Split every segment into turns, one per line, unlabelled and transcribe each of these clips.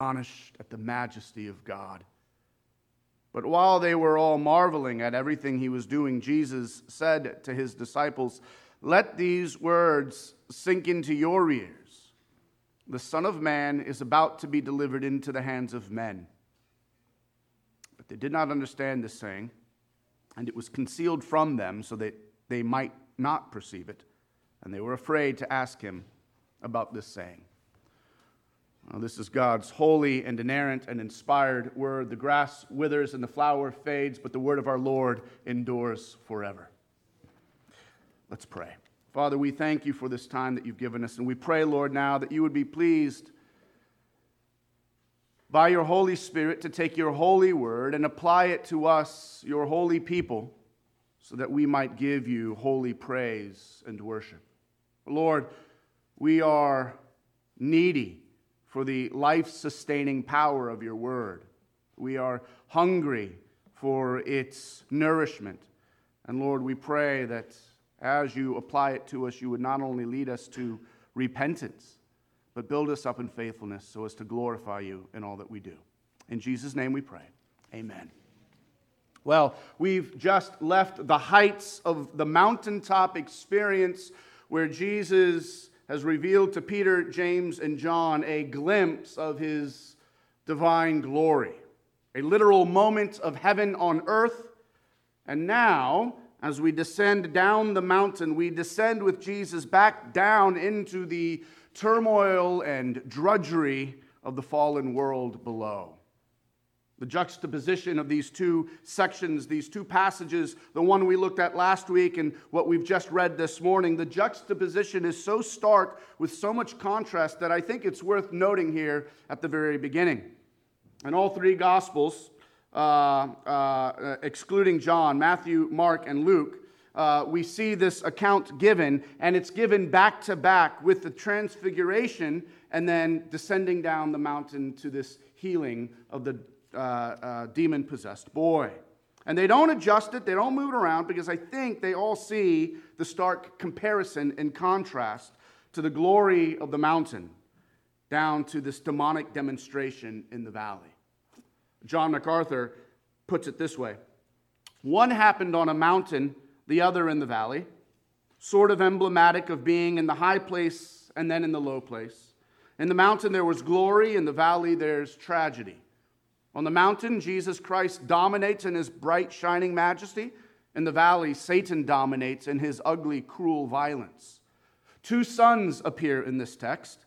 astonished at the majesty of God. But while they were all marveling at everything he was doing, Jesus said to his disciples, Let these words sink into your ears. The Son of Man is about to be delivered into the hands of men. But they did not understand this saying, and it was concealed from them so that they might not perceive it. And they were afraid to ask him about this saying. Well, this is God's holy and inerrant and inspired word. The grass withers and the flower fades, but the word of our Lord endures forever. Let's pray. Father, we thank you for this time that you've given us, and we pray, Lord, now that you would be pleased by your Holy Spirit to take your holy word and apply it to us, your holy people, so that we might give you holy praise and worship. Lord, we are needy for the life sustaining power of your word. We are hungry for its nourishment. And Lord, we pray that as you apply it to us, you would not only lead us to repentance, but build us up in faithfulness so as to glorify you in all that we do. In Jesus' name we pray. Amen. Well, we've just left the heights of the mountaintop experience where Jesus has revealed to Peter, James, and John a glimpse of his divine glory, a literal moment of heaven on earth. And now, as we descend down the mountain, we descend with Jesus back down into the turmoil and drudgery of the fallen world below. The juxtaposition of these two sections, these two passages, the one we looked at last week and what we've just read this morning, the juxtaposition is so stark with so much contrast that I think it's worth noting here at the very beginning. In all three Gospels, uh, uh, excluding John, Matthew, Mark, and Luke, uh, we see this account given, and it's given back to back with the transfiguration and then descending down the mountain to this healing of the uh, uh, demon possessed boy. And they don't adjust it, they don't move it around because I think they all see the stark comparison and contrast to the glory of the mountain down to this demonic demonstration in the valley. John MacArthur puts it this way One happened on a mountain, the other in the valley, sort of emblematic of being in the high place and then in the low place. In the mountain there was glory, in the valley there's tragedy. On the mountain, Jesus Christ dominates in his bright, shining majesty. In the valley, Satan dominates in his ugly, cruel violence. Two sons appear in this text.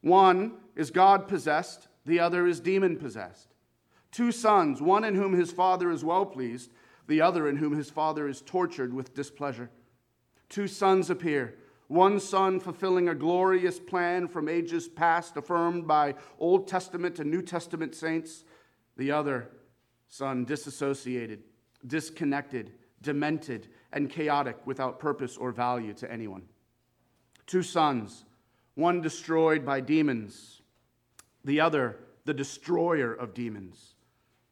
One is God possessed, the other is demon possessed. Two sons, one in whom his father is well pleased, the other in whom his father is tortured with displeasure. Two sons appear. One son fulfilling a glorious plan from ages past, affirmed by Old Testament and New Testament saints the other son disassociated, disconnected, demented, and chaotic without purpose or value to anyone. Two sons, one destroyed by demons, the other the destroyer of demons.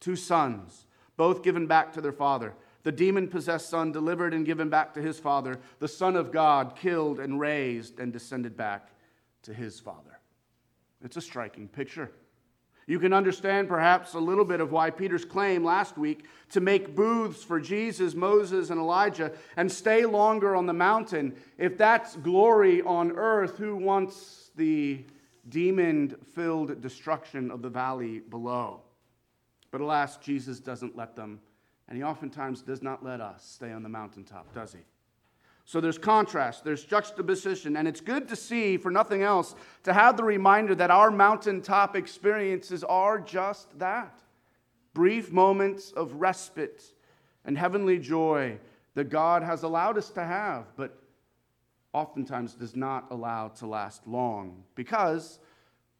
Two sons, both given back to their father. The demon possessed son delivered and given back to his father. The Son of God killed and raised and descended back to his father. It's a striking picture. You can understand perhaps a little bit of why Peter's claim last week to make booths for Jesus, Moses, and Elijah and stay longer on the mountain. If that's glory on earth, who wants the demon filled destruction of the valley below? But alas, Jesus doesn't let them, and he oftentimes does not let us stay on the mountaintop, does he? So there's contrast, there's juxtaposition, and it's good to see, for nothing else, to have the reminder that our mountaintop experiences are just that brief moments of respite and heavenly joy that God has allowed us to have, but oftentimes does not allow to last long. Because,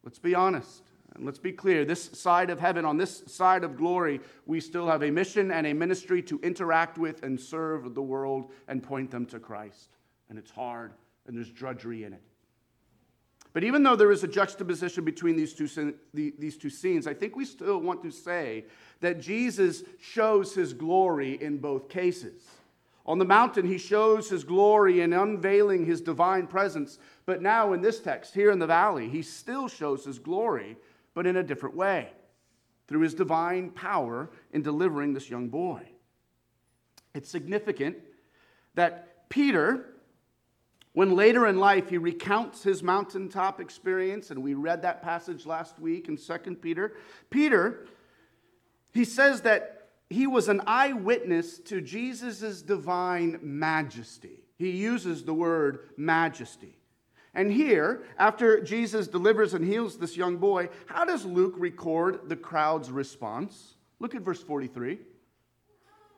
let's be honest, and let's be clear this side of heaven, on this side of glory, we still have a mission and a ministry to interact with and serve the world and point them to Christ. And it's hard, and there's drudgery in it. But even though there is a juxtaposition between these two, these two scenes, I think we still want to say that Jesus shows his glory in both cases. On the mountain, he shows his glory in unveiling his divine presence. But now, in this text, here in the valley, he still shows his glory but in a different way through his divine power in delivering this young boy. It's significant that Peter, when later in life he recounts his mountaintop experience, and we read that passage last week in 2 Peter, Peter, he says that he was an eyewitness to Jesus' divine majesty. He uses the word majesty. And here, after Jesus delivers and heals this young boy, how does Luke record the crowd's response? Look at verse 43.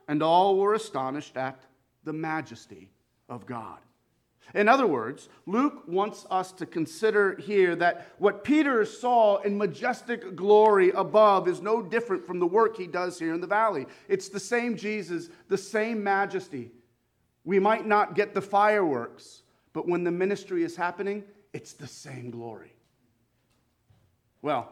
And all were astonished at the majesty of God. In other words, Luke wants us to consider here that what Peter saw in majestic glory above is no different from the work he does here in the valley. It's the same Jesus, the same majesty. We might not get the fireworks, but when the ministry is happening, it's the same glory. Well,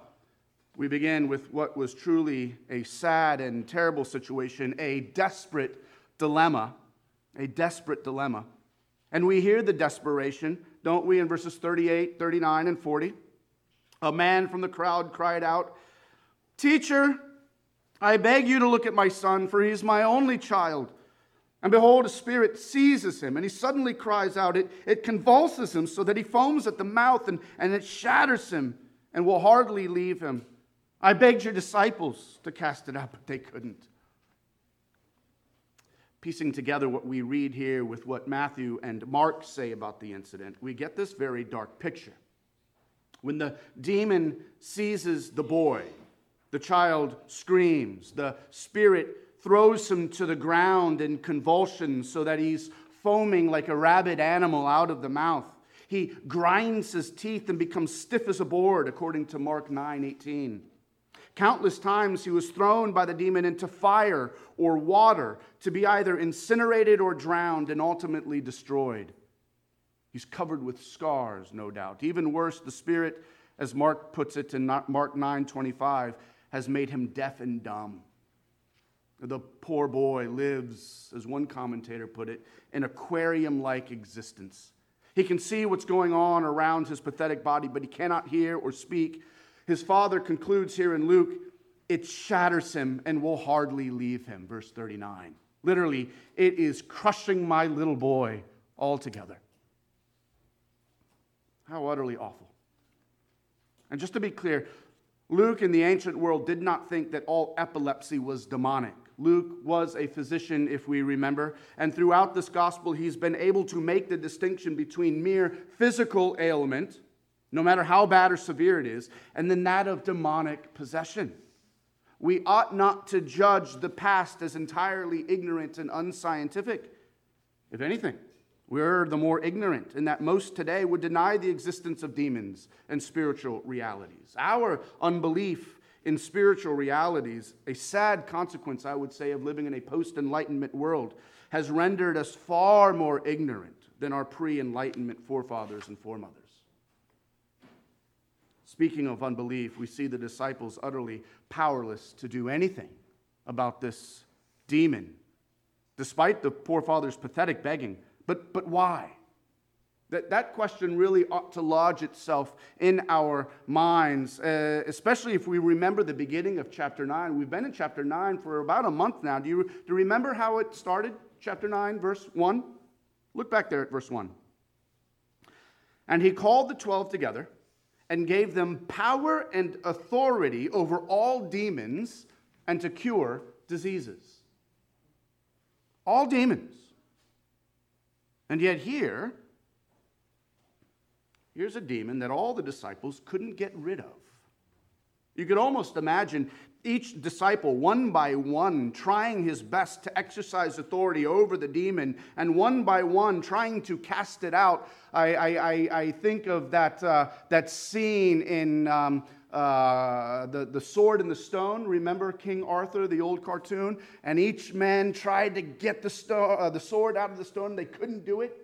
we begin with what was truly a sad and terrible situation, a desperate dilemma, a desperate dilemma. And we hear the desperation, don't we, in verses 38, 39, and 40? A man from the crowd cried out, Teacher, I beg you to look at my son, for he is my only child. And behold, a spirit seizes him, and he suddenly cries out. It, it convulses him so that he foams at the mouth, and, and it shatters him and will hardly leave him. I begged your disciples to cast it out, but they couldn't. Piecing together what we read here with what Matthew and Mark say about the incident, we get this very dark picture. When the demon seizes the boy, the child screams, the spirit throws him to the ground in convulsions so that he's foaming like a rabid animal out of the mouth. He grinds his teeth and becomes stiff as a board, according to Mark 9 18. Countless times he was thrown by the demon into fire or water to be either incinerated or drowned and ultimately destroyed. He's covered with scars, no doubt. Even worse, the Spirit, as Mark puts it in Mark 9 25, has made him deaf and dumb. The poor boy lives, as one commentator put it, an aquarium like existence. He can see what's going on around his pathetic body, but he cannot hear or speak. His father concludes here in Luke, it shatters him and will hardly leave him. Verse 39. Literally, it is crushing my little boy altogether. How utterly awful. And just to be clear, Luke in the ancient world did not think that all epilepsy was demonic. Luke was a physician, if we remember, and throughout this gospel, he's been able to make the distinction between mere physical ailment, no matter how bad or severe it is, and then that of demonic possession. We ought not to judge the past as entirely ignorant and unscientific. If anything, we're the more ignorant in that most today would deny the existence of demons and spiritual realities. Our unbelief in spiritual realities, a sad consequence, I would say, of living in a post Enlightenment world, has rendered us far more ignorant than our pre Enlightenment forefathers and foremothers. Speaking of unbelief, we see the disciples utterly powerless to do anything about this demon, despite the forefathers' pathetic begging. But, but why? That, that question really ought to lodge itself in our minds, uh, especially if we remember the beginning of chapter 9. We've been in chapter 9 for about a month now. Do you, do you remember how it started? Chapter 9, verse 1? Look back there at verse 1. And he called the twelve together and gave them power and authority over all demons and to cure diseases. All demons. And yet, here, Here's a demon that all the disciples couldn't get rid of. You could almost imagine each disciple, one by one, trying his best to exercise authority over the demon, and one by one trying to cast it out. I, I, I think of that, uh, that scene in um, uh, the, the Sword and the Stone. Remember King Arthur, the old cartoon? And each man tried to get the, sto- uh, the sword out of the stone, they couldn't do it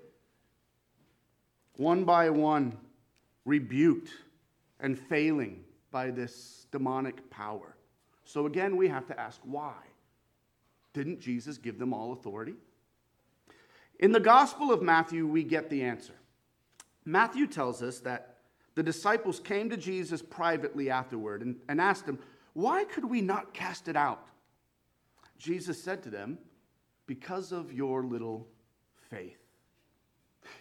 one by one, rebuked and failing by this demonic power. So again, we have to ask why? Didn't Jesus give them all authority? In the Gospel of Matthew, we get the answer. Matthew tells us that the disciples came to Jesus privately afterward and, and asked him, Why could we not cast it out? Jesus said to them, Because of your little faith.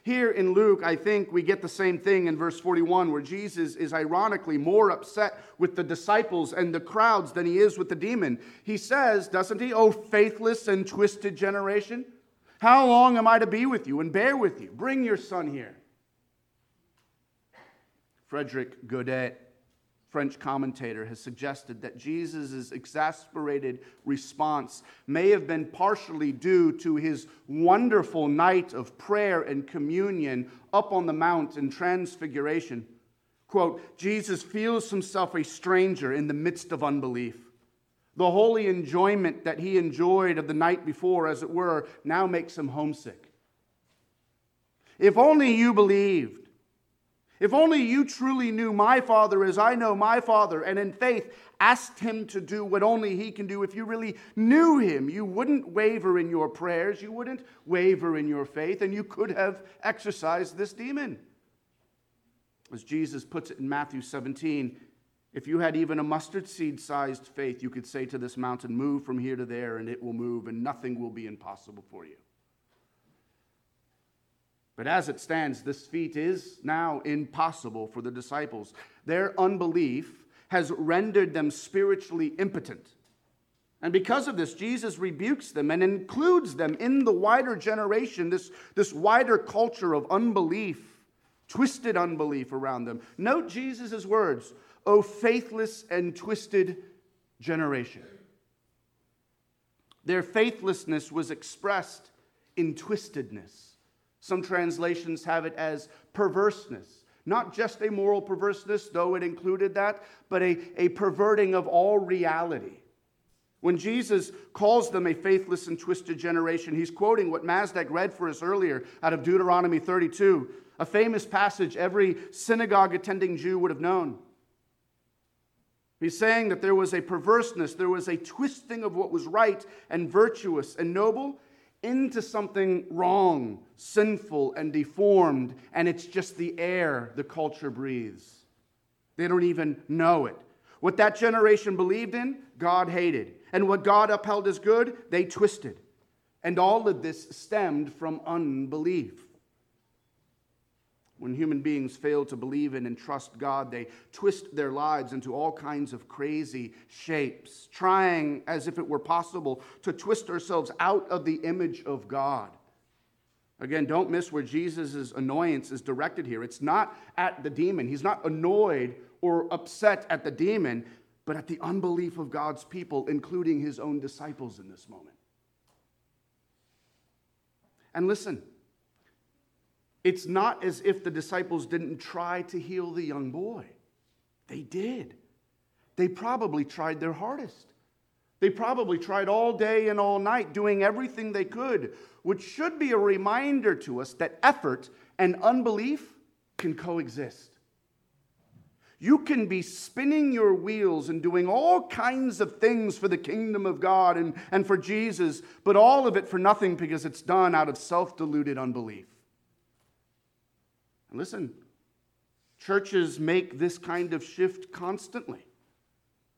Here in Luke, I think we get the same thing in verse 41, where Jesus is ironically more upset with the disciples and the crowds than he is with the demon. He says, doesn't he, Oh, faithless and twisted generation? How long am I to be with you and bear with you? Bring your son here. Frederick Godet French commentator has suggested that Jesus' exasperated response may have been partially due to his wonderful night of prayer and communion up on the Mount in Transfiguration. Quote, Jesus feels himself a stranger in the midst of unbelief. The holy enjoyment that he enjoyed of the night before, as it were, now makes him homesick. If only you believed if only you truly knew my Father as I know my Father, and in faith asked Him to do what only He can do, if you really knew Him, you wouldn't waver in your prayers, you wouldn't waver in your faith, and you could have exorcised this demon. As Jesus puts it in Matthew 17, if you had even a mustard seed sized faith, you could say to this mountain, Move from here to there, and it will move, and nothing will be impossible for you. But as it stands, this feat is now impossible for the disciples. Their unbelief has rendered them spiritually impotent. And because of this, Jesus rebukes them and includes them in the wider generation, this, this wider culture of unbelief, twisted unbelief around them. Note Jesus' words, O faithless and twisted generation. Their faithlessness was expressed in twistedness. Some translations have it as perverseness. Not just a moral perverseness, though it included that, but a, a perverting of all reality. When Jesus calls them a faithless and twisted generation, he's quoting what Mazdak read for us earlier out of Deuteronomy 32, a famous passage every synagogue attending Jew would have known. He's saying that there was a perverseness, there was a twisting of what was right and virtuous and noble, into something wrong, sinful, and deformed, and it's just the air the culture breathes. They don't even know it. What that generation believed in, God hated. And what God upheld as good, they twisted. And all of this stemmed from unbelief. When human beings fail to believe in and trust God, they twist their lives into all kinds of crazy shapes, trying as if it were possible to twist ourselves out of the image of God. Again, don't miss where Jesus' annoyance is directed here. It's not at the demon. He's not annoyed or upset at the demon, but at the unbelief of God's people, including his own disciples in this moment. And listen, it's not as if the disciples didn't try to heal the young boy. They did. They probably tried their hardest. They probably tried all day and all night, doing everything they could, which should be a reminder to us that effort and unbelief can coexist. You can be spinning your wheels and doing all kinds of things for the kingdom of God and, and for Jesus, but all of it for nothing because it's done out of self deluded unbelief. And listen, churches make this kind of shift constantly,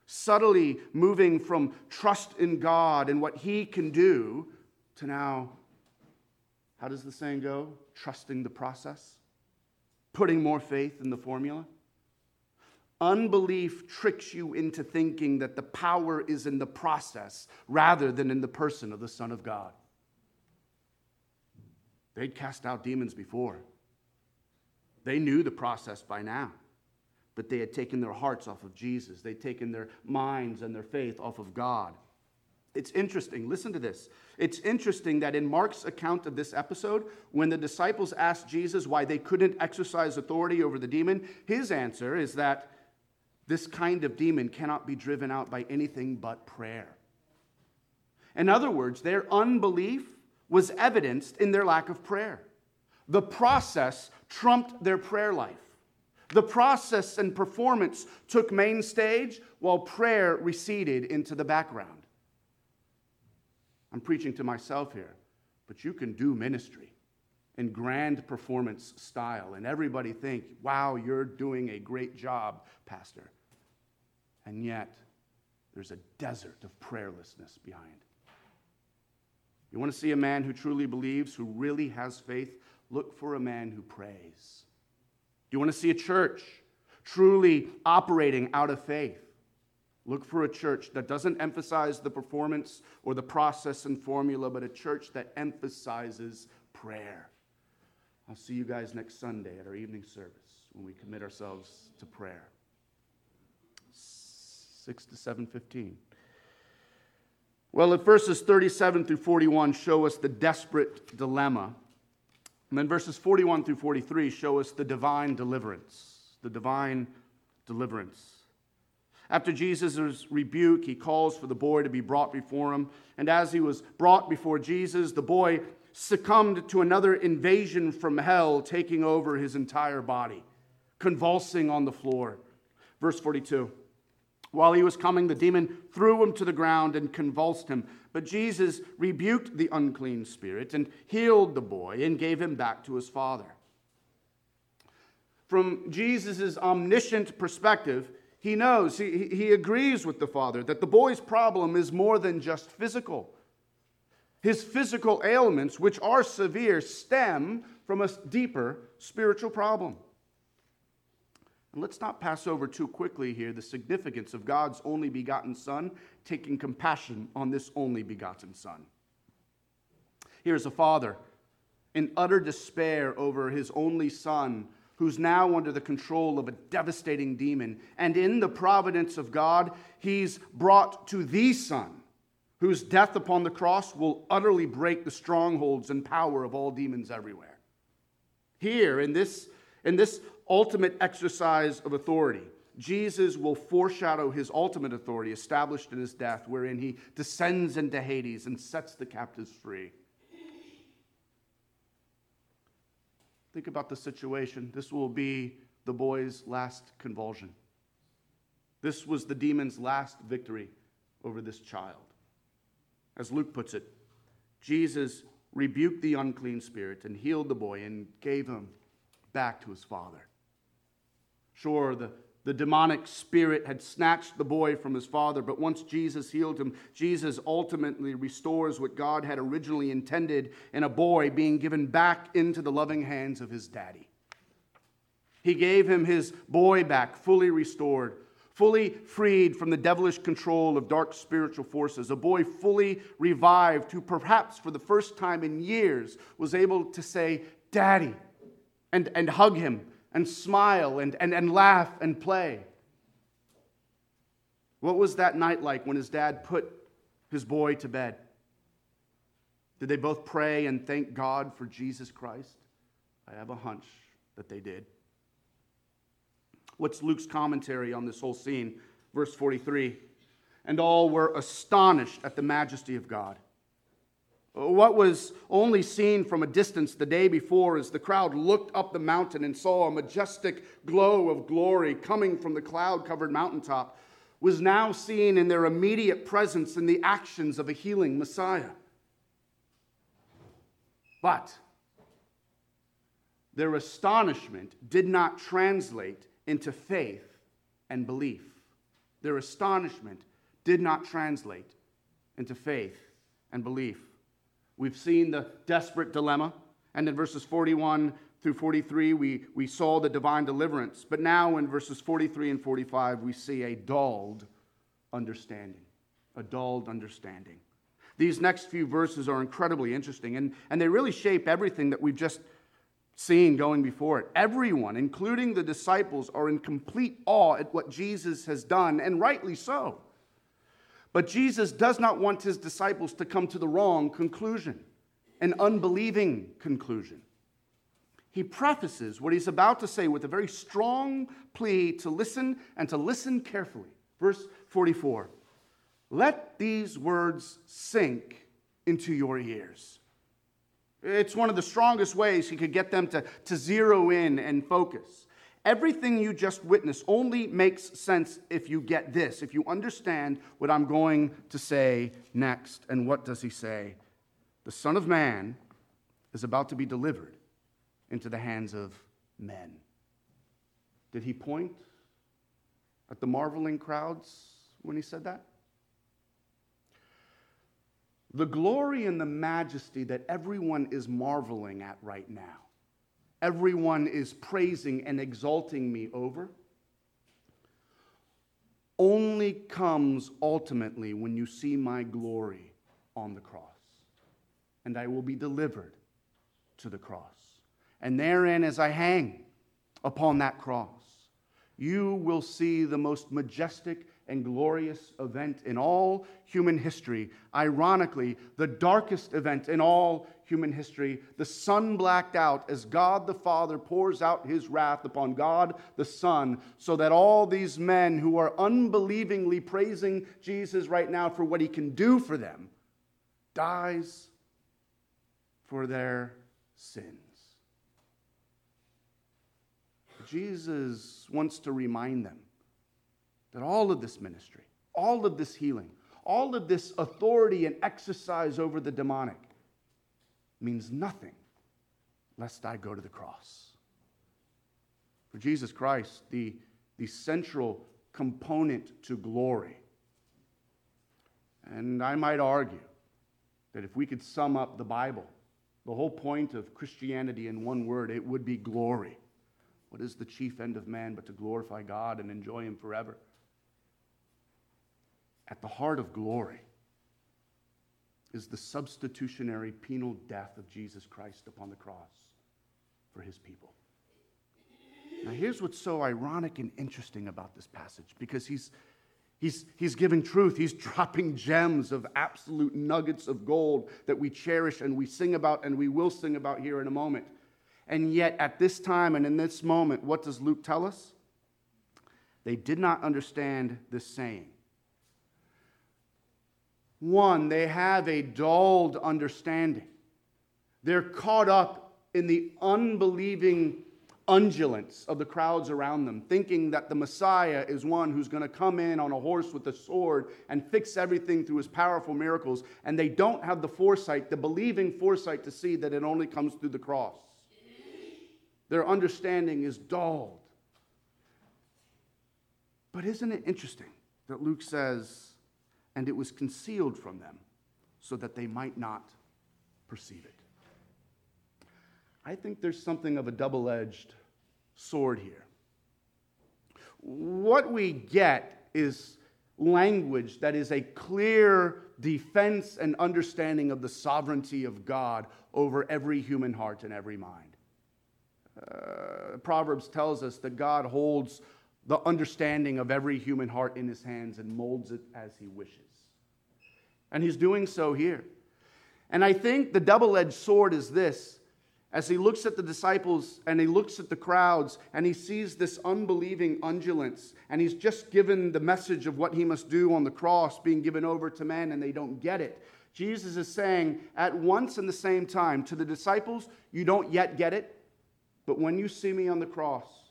subtly moving from trust in God and what He can do to now, how does the saying go? Trusting the process, putting more faith in the formula. Unbelief tricks you into thinking that the power is in the process rather than in the person of the Son of God. They'd cast out demons before. They knew the process by now, but they had taken their hearts off of Jesus. They'd taken their minds and their faith off of God. It's interesting. Listen to this. It's interesting that in Mark's account of this episode, when the disciples asked Jesus why they couldn't exercise authority over the demon, his answer is that this kind of demon cannot be driven out by anything but prayer. In other words, their unbelief was evidenced in their lack of prayer. The process trumped their prayer life. The process and performance took main stage while prayer receded into the background. I'm preaching to myself here, but you can do ministry. in grand performance style. And everybody think, wow, you're doing a great job, Pastor. And yet, there's a desert of prayerlessness behind. You want to see a man who truly believes, who really has faith? Look for a man who prays. Do you want to see a church truly operating out of faith? Look for a church that doesn't emphasize the performance or the process and formula, but a church that emphasizes prayer. I'll see you guys next Sunday at our evening service when we commit ourselves to prayer. 6 to 7:15. Well, at verses 37 through 41 show us the desperate dilemma. And then verses 41 through 43 show us the divine deliverance. The divine deliverance. After Jesus' rebuke, he calls for the boy to be brought before him. And as he was brought before Jesus, the boy succumbed to another invasion from hell, taking over his entire body, convulsing on the floor. Verse 42. While he was coming, the demon threw him to the ground and convulsed him. But Jesus rebuked the unclean spirit and healed the boy and gave him back to his father. From Jesus' omniscient perspective, he knows, he, he agrees with the father that the boy's problem is more than just physical. His physical ailments, which are severe, stem from a deeper spiritual problem. And let's not pass over too quickly here the significance of God's only begotten Son taking compassion on this only begotten Son. Here's a father in utter despair over his only son who's now under the control of a devastating demon. And in the providence of God, he's brought to the Son, whose death upon the cross will utterly break the strongholds and power of all demons everywhere. Here, in this, in this ultimate exercise of authority, Jesus will foreshadow his ultimate authority established in his death, wherein he descends into Hades and sets the captives free. Think about the situation. This will be the boy's last convulsion. This was the demon's last victory over this child. As Luke puts it, Jesus rebuked the unclean spirit and healed the boy and gave him back to his father. Sure, the the demonic spirit had snatched the boy from his father, but once Jesus healed him, Jesus ultimately restores what God had originally intended in a boy being given back into the loving hands of his daddy. He gave him his boy back, fully restored, fully freed from the devilish control of dark spiritual forces, a boy fully revived who perhaps for the first time in years was able to say, Daddy, and, and hug him and smile and, and, and laugh and play. What was that night like when his dad put his boy to bed? Did they both pray and thank God for Jesus Christ? I have a hunch that they did. What's Luke's commentary on this whole scene? Verse 43 And all were astonished at the majesty of God what was only seen from a distance the day before as the crowd looked up the mountain and saw a majestic glow of glory coming from the cloud covered mountaintop was now seen in their immediate presence in the actions of a healing Messiah. But their astonishment did not translate into faith and belief. Their astonishment did not translate into faith and belief. We've seen the desperate dilemma. And in verses 41 through 43, we, we saw the divine deliverance. But now in verses 43 and 45, we see a dulled understanding. A dulled understanding. These next few verses are incredibly interesting, and, and they really shape everything that we've just seen going before it. Everyone, including the disciples, are in complete awe at what Jesus has done, and rightly so. But Jesus does not want his disciples to come to the wrong conclusion, an unbelieving conclusion. He prefaces what he's about to say with a very strong plea to listen and to listen carefully. Verse 44 Let these words sink into your ears. It's one of the strongest ways he could get them to, to zero in and focus. Everything you just witnessed only makes sense if you get this, if you understand what I'm going to say next. And what does he say? The Son of Man is about to be delivered into the hands of men. Did he point at the marveling crowds when he said that? The glory and the majesty that everyone is marveling at right now, everyone is praising and exalting me over, only comes ultimately when you see my glory on the cross. And I will be delivered to the cross. And therein, as I hang upon that cross, you will see the most majestic and glorious event in all human history. Ironically, the darkest event in all human history. The sun blacked out as God the Father pours out his wrath upon God the Son, so that all these men who are unbelievingly praising Jesus right now for what he can do for them dies for their sins. Jesus wants to remind them that all of this ministry, all of this healing, all of this authority and exercise over the demonic means nothing lest I go to the cross. For Jesus Christ, the, the central component to glory. And I might argue that if we could sum up the Bible, the whole point of Christianity in one word, it would be glory. What is the chief end of man but to glorify God and enjoy Him forever? At the heart of glory is the substitutionary penal death of Jesus Christ upon the cross for His people. Now, here's what's so ironic and interesting about this passage because he's, he's, he's giving truth. He's dropping gems of absolute nuggets of gold that we cherish and we sing about and we will sing about here in a moment. And yet, at this time and in this moment, what does Luke tell us? They did not understand this saying. One, they have a dulled understanding. They're caught up in the unbelieving undulance of the crowds around them, thinking that the Messiah is one who's going to come in on a horse with a sword and fix everything through his powerful miracles. And they don't have the foresight, the believing foresight to see that it only comes through the cross. Their understanding is dulled. But isn't it interesting that Luke says, and it was concealed from them so that they might not perceive it? I think there's something of a double edged sword here. What we get is language that is a clear defense and understanding of the sovereignty of God over every human heart and every mind. Uh, Proverbs tells us that God holds the understanding of every human heart in his hands and molds it as he wishes. And he's doing so here. And I think the double edged sword is this as he looks at the disciples and he looks at the crowds and he sees this unbelieving undulance and he's just given the message of what he must do on the cross being given over to men and they don't get it. Jesus is saying at once and the same time to the disciples, You don't yet get it. But when you see me on the cross,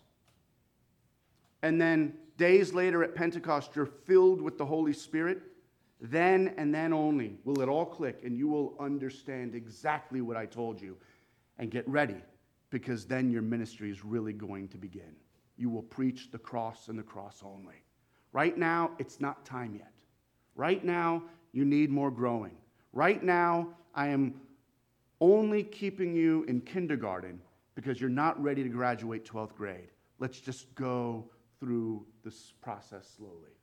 and then days later at Pentecost, you're filled with the Holy Spirit, then and then only will it all click and you will understand exactly what I told you. And get ready, because then your ministry is really going to begin. You will preach the cross and the cross only. Right now, it's not time yet. Right now, you need more growing. Right now, I am only keeping you in kindergarten because you're not ready to graduate 12th grade. Let's just go through this process slowly.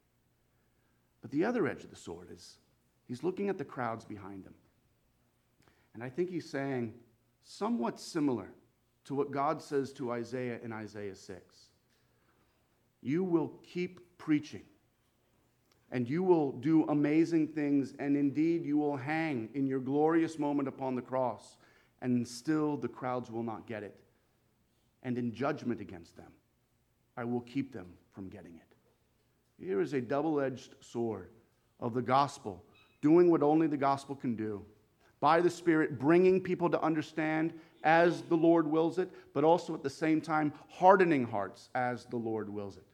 But the other edge of the sword is he's looking at the crowds behind him. And I think he's saying somewhat similar to what God says to Isaiah in Isaiah 6. You will keep preaching, and you will do amazing things, and indeed you will hang in your glorious moment upon the cross and still the crowds will not get it. And in judgment against them, I will keep them from getting it. Here is a double edged sword of the gospel, doing what only the gospel can do. By the Spirit, bringing people to understand as the Lord wills it, but also at the same time, hardening hearts as the Lord wills it.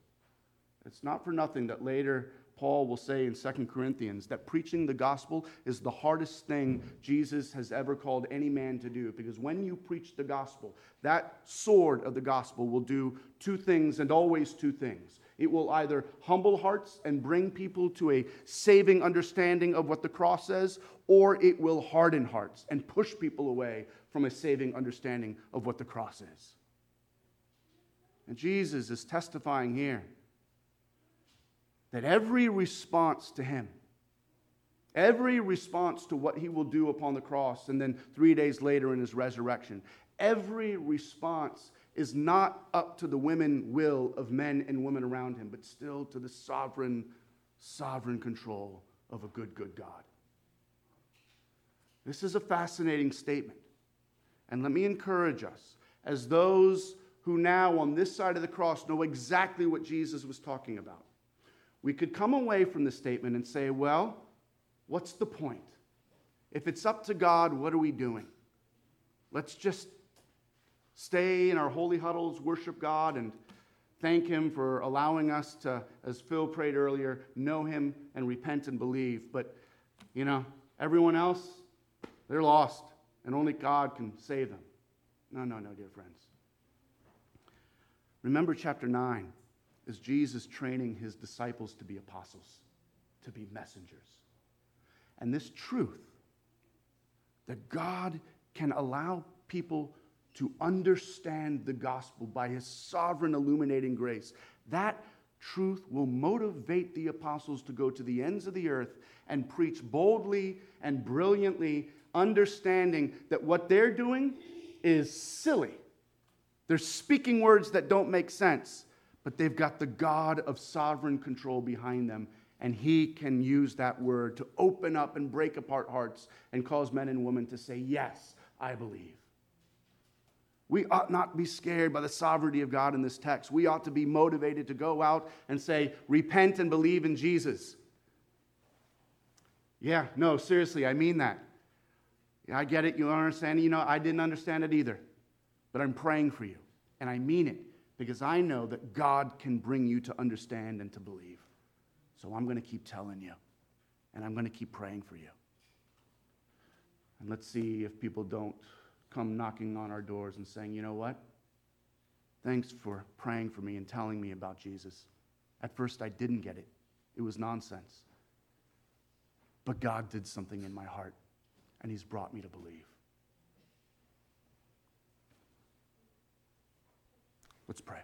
It's not for nothing that later Paul will say in 2 Corinthians that preaching the gospel is the hardest thing Jesus has ever called any man to do. Because when you preach the gospel, that sword of the gospel will do two things and always two things. It will either humble hearts and bring people to a saving understanding of what the cross says, or it will harden hearts and push people away from a saving understanding of what the cross is. And Jesus is testifying here that every response to him, every response to what he will do upon the cross, and then three days later in his resurrection, every response is not up to the women will of men and women around him, but still to the sovereign, sovereign control of a good, good God. This is a fascinating statement. And let me encourage us, as those who now on this side of the cross know exactly what Jesus was talking about we could come away from the statement and say, well, what's the point? If it's up to God, what are we doing? Let's just stay in our holy huddles, worship God, and thank Him for allowing us to, as Phil prayed earlier, know Him and repent and believe. But, you know, everyone else, they're lost, and only God can save them. No, no, no, dear friends. Remember chapter 9 is Jesus training his disciples to be apostles, to be messengers. And this truth that God can allow people to understand the gospel by his sovereign illuminating grace, that truth will motivate the apostles to go to the ends of the earth and preach boldly and brilliantly, understanding that what they're doing is silly. They're speaking words that don't make sense but they've got the God of sovereign control behind them. And he can use that word to open up and break apart hearts and cause men and women to say, Yes, I believe. We ought not be scared by the sovereignty of God in this text. We ought to be motivated to go out and say, Repent and believe in Jesus. Yeah, no, seriously, I mean that. I get it. You understand. You know, I didn't understand it either. But I'm praying for you. And I mean it because I know that God can bring you to understand and to believe. So I'm going to keep telling you, and I'm going to keep praying for you. And let's see if people don't come knocking on our doors and saying, you know what? Thanks for praying for me and telling me about Jesus. At first, I didn't get it, it was nonsense. But God did something in my heart, and He's brought me to believe. Let's pray.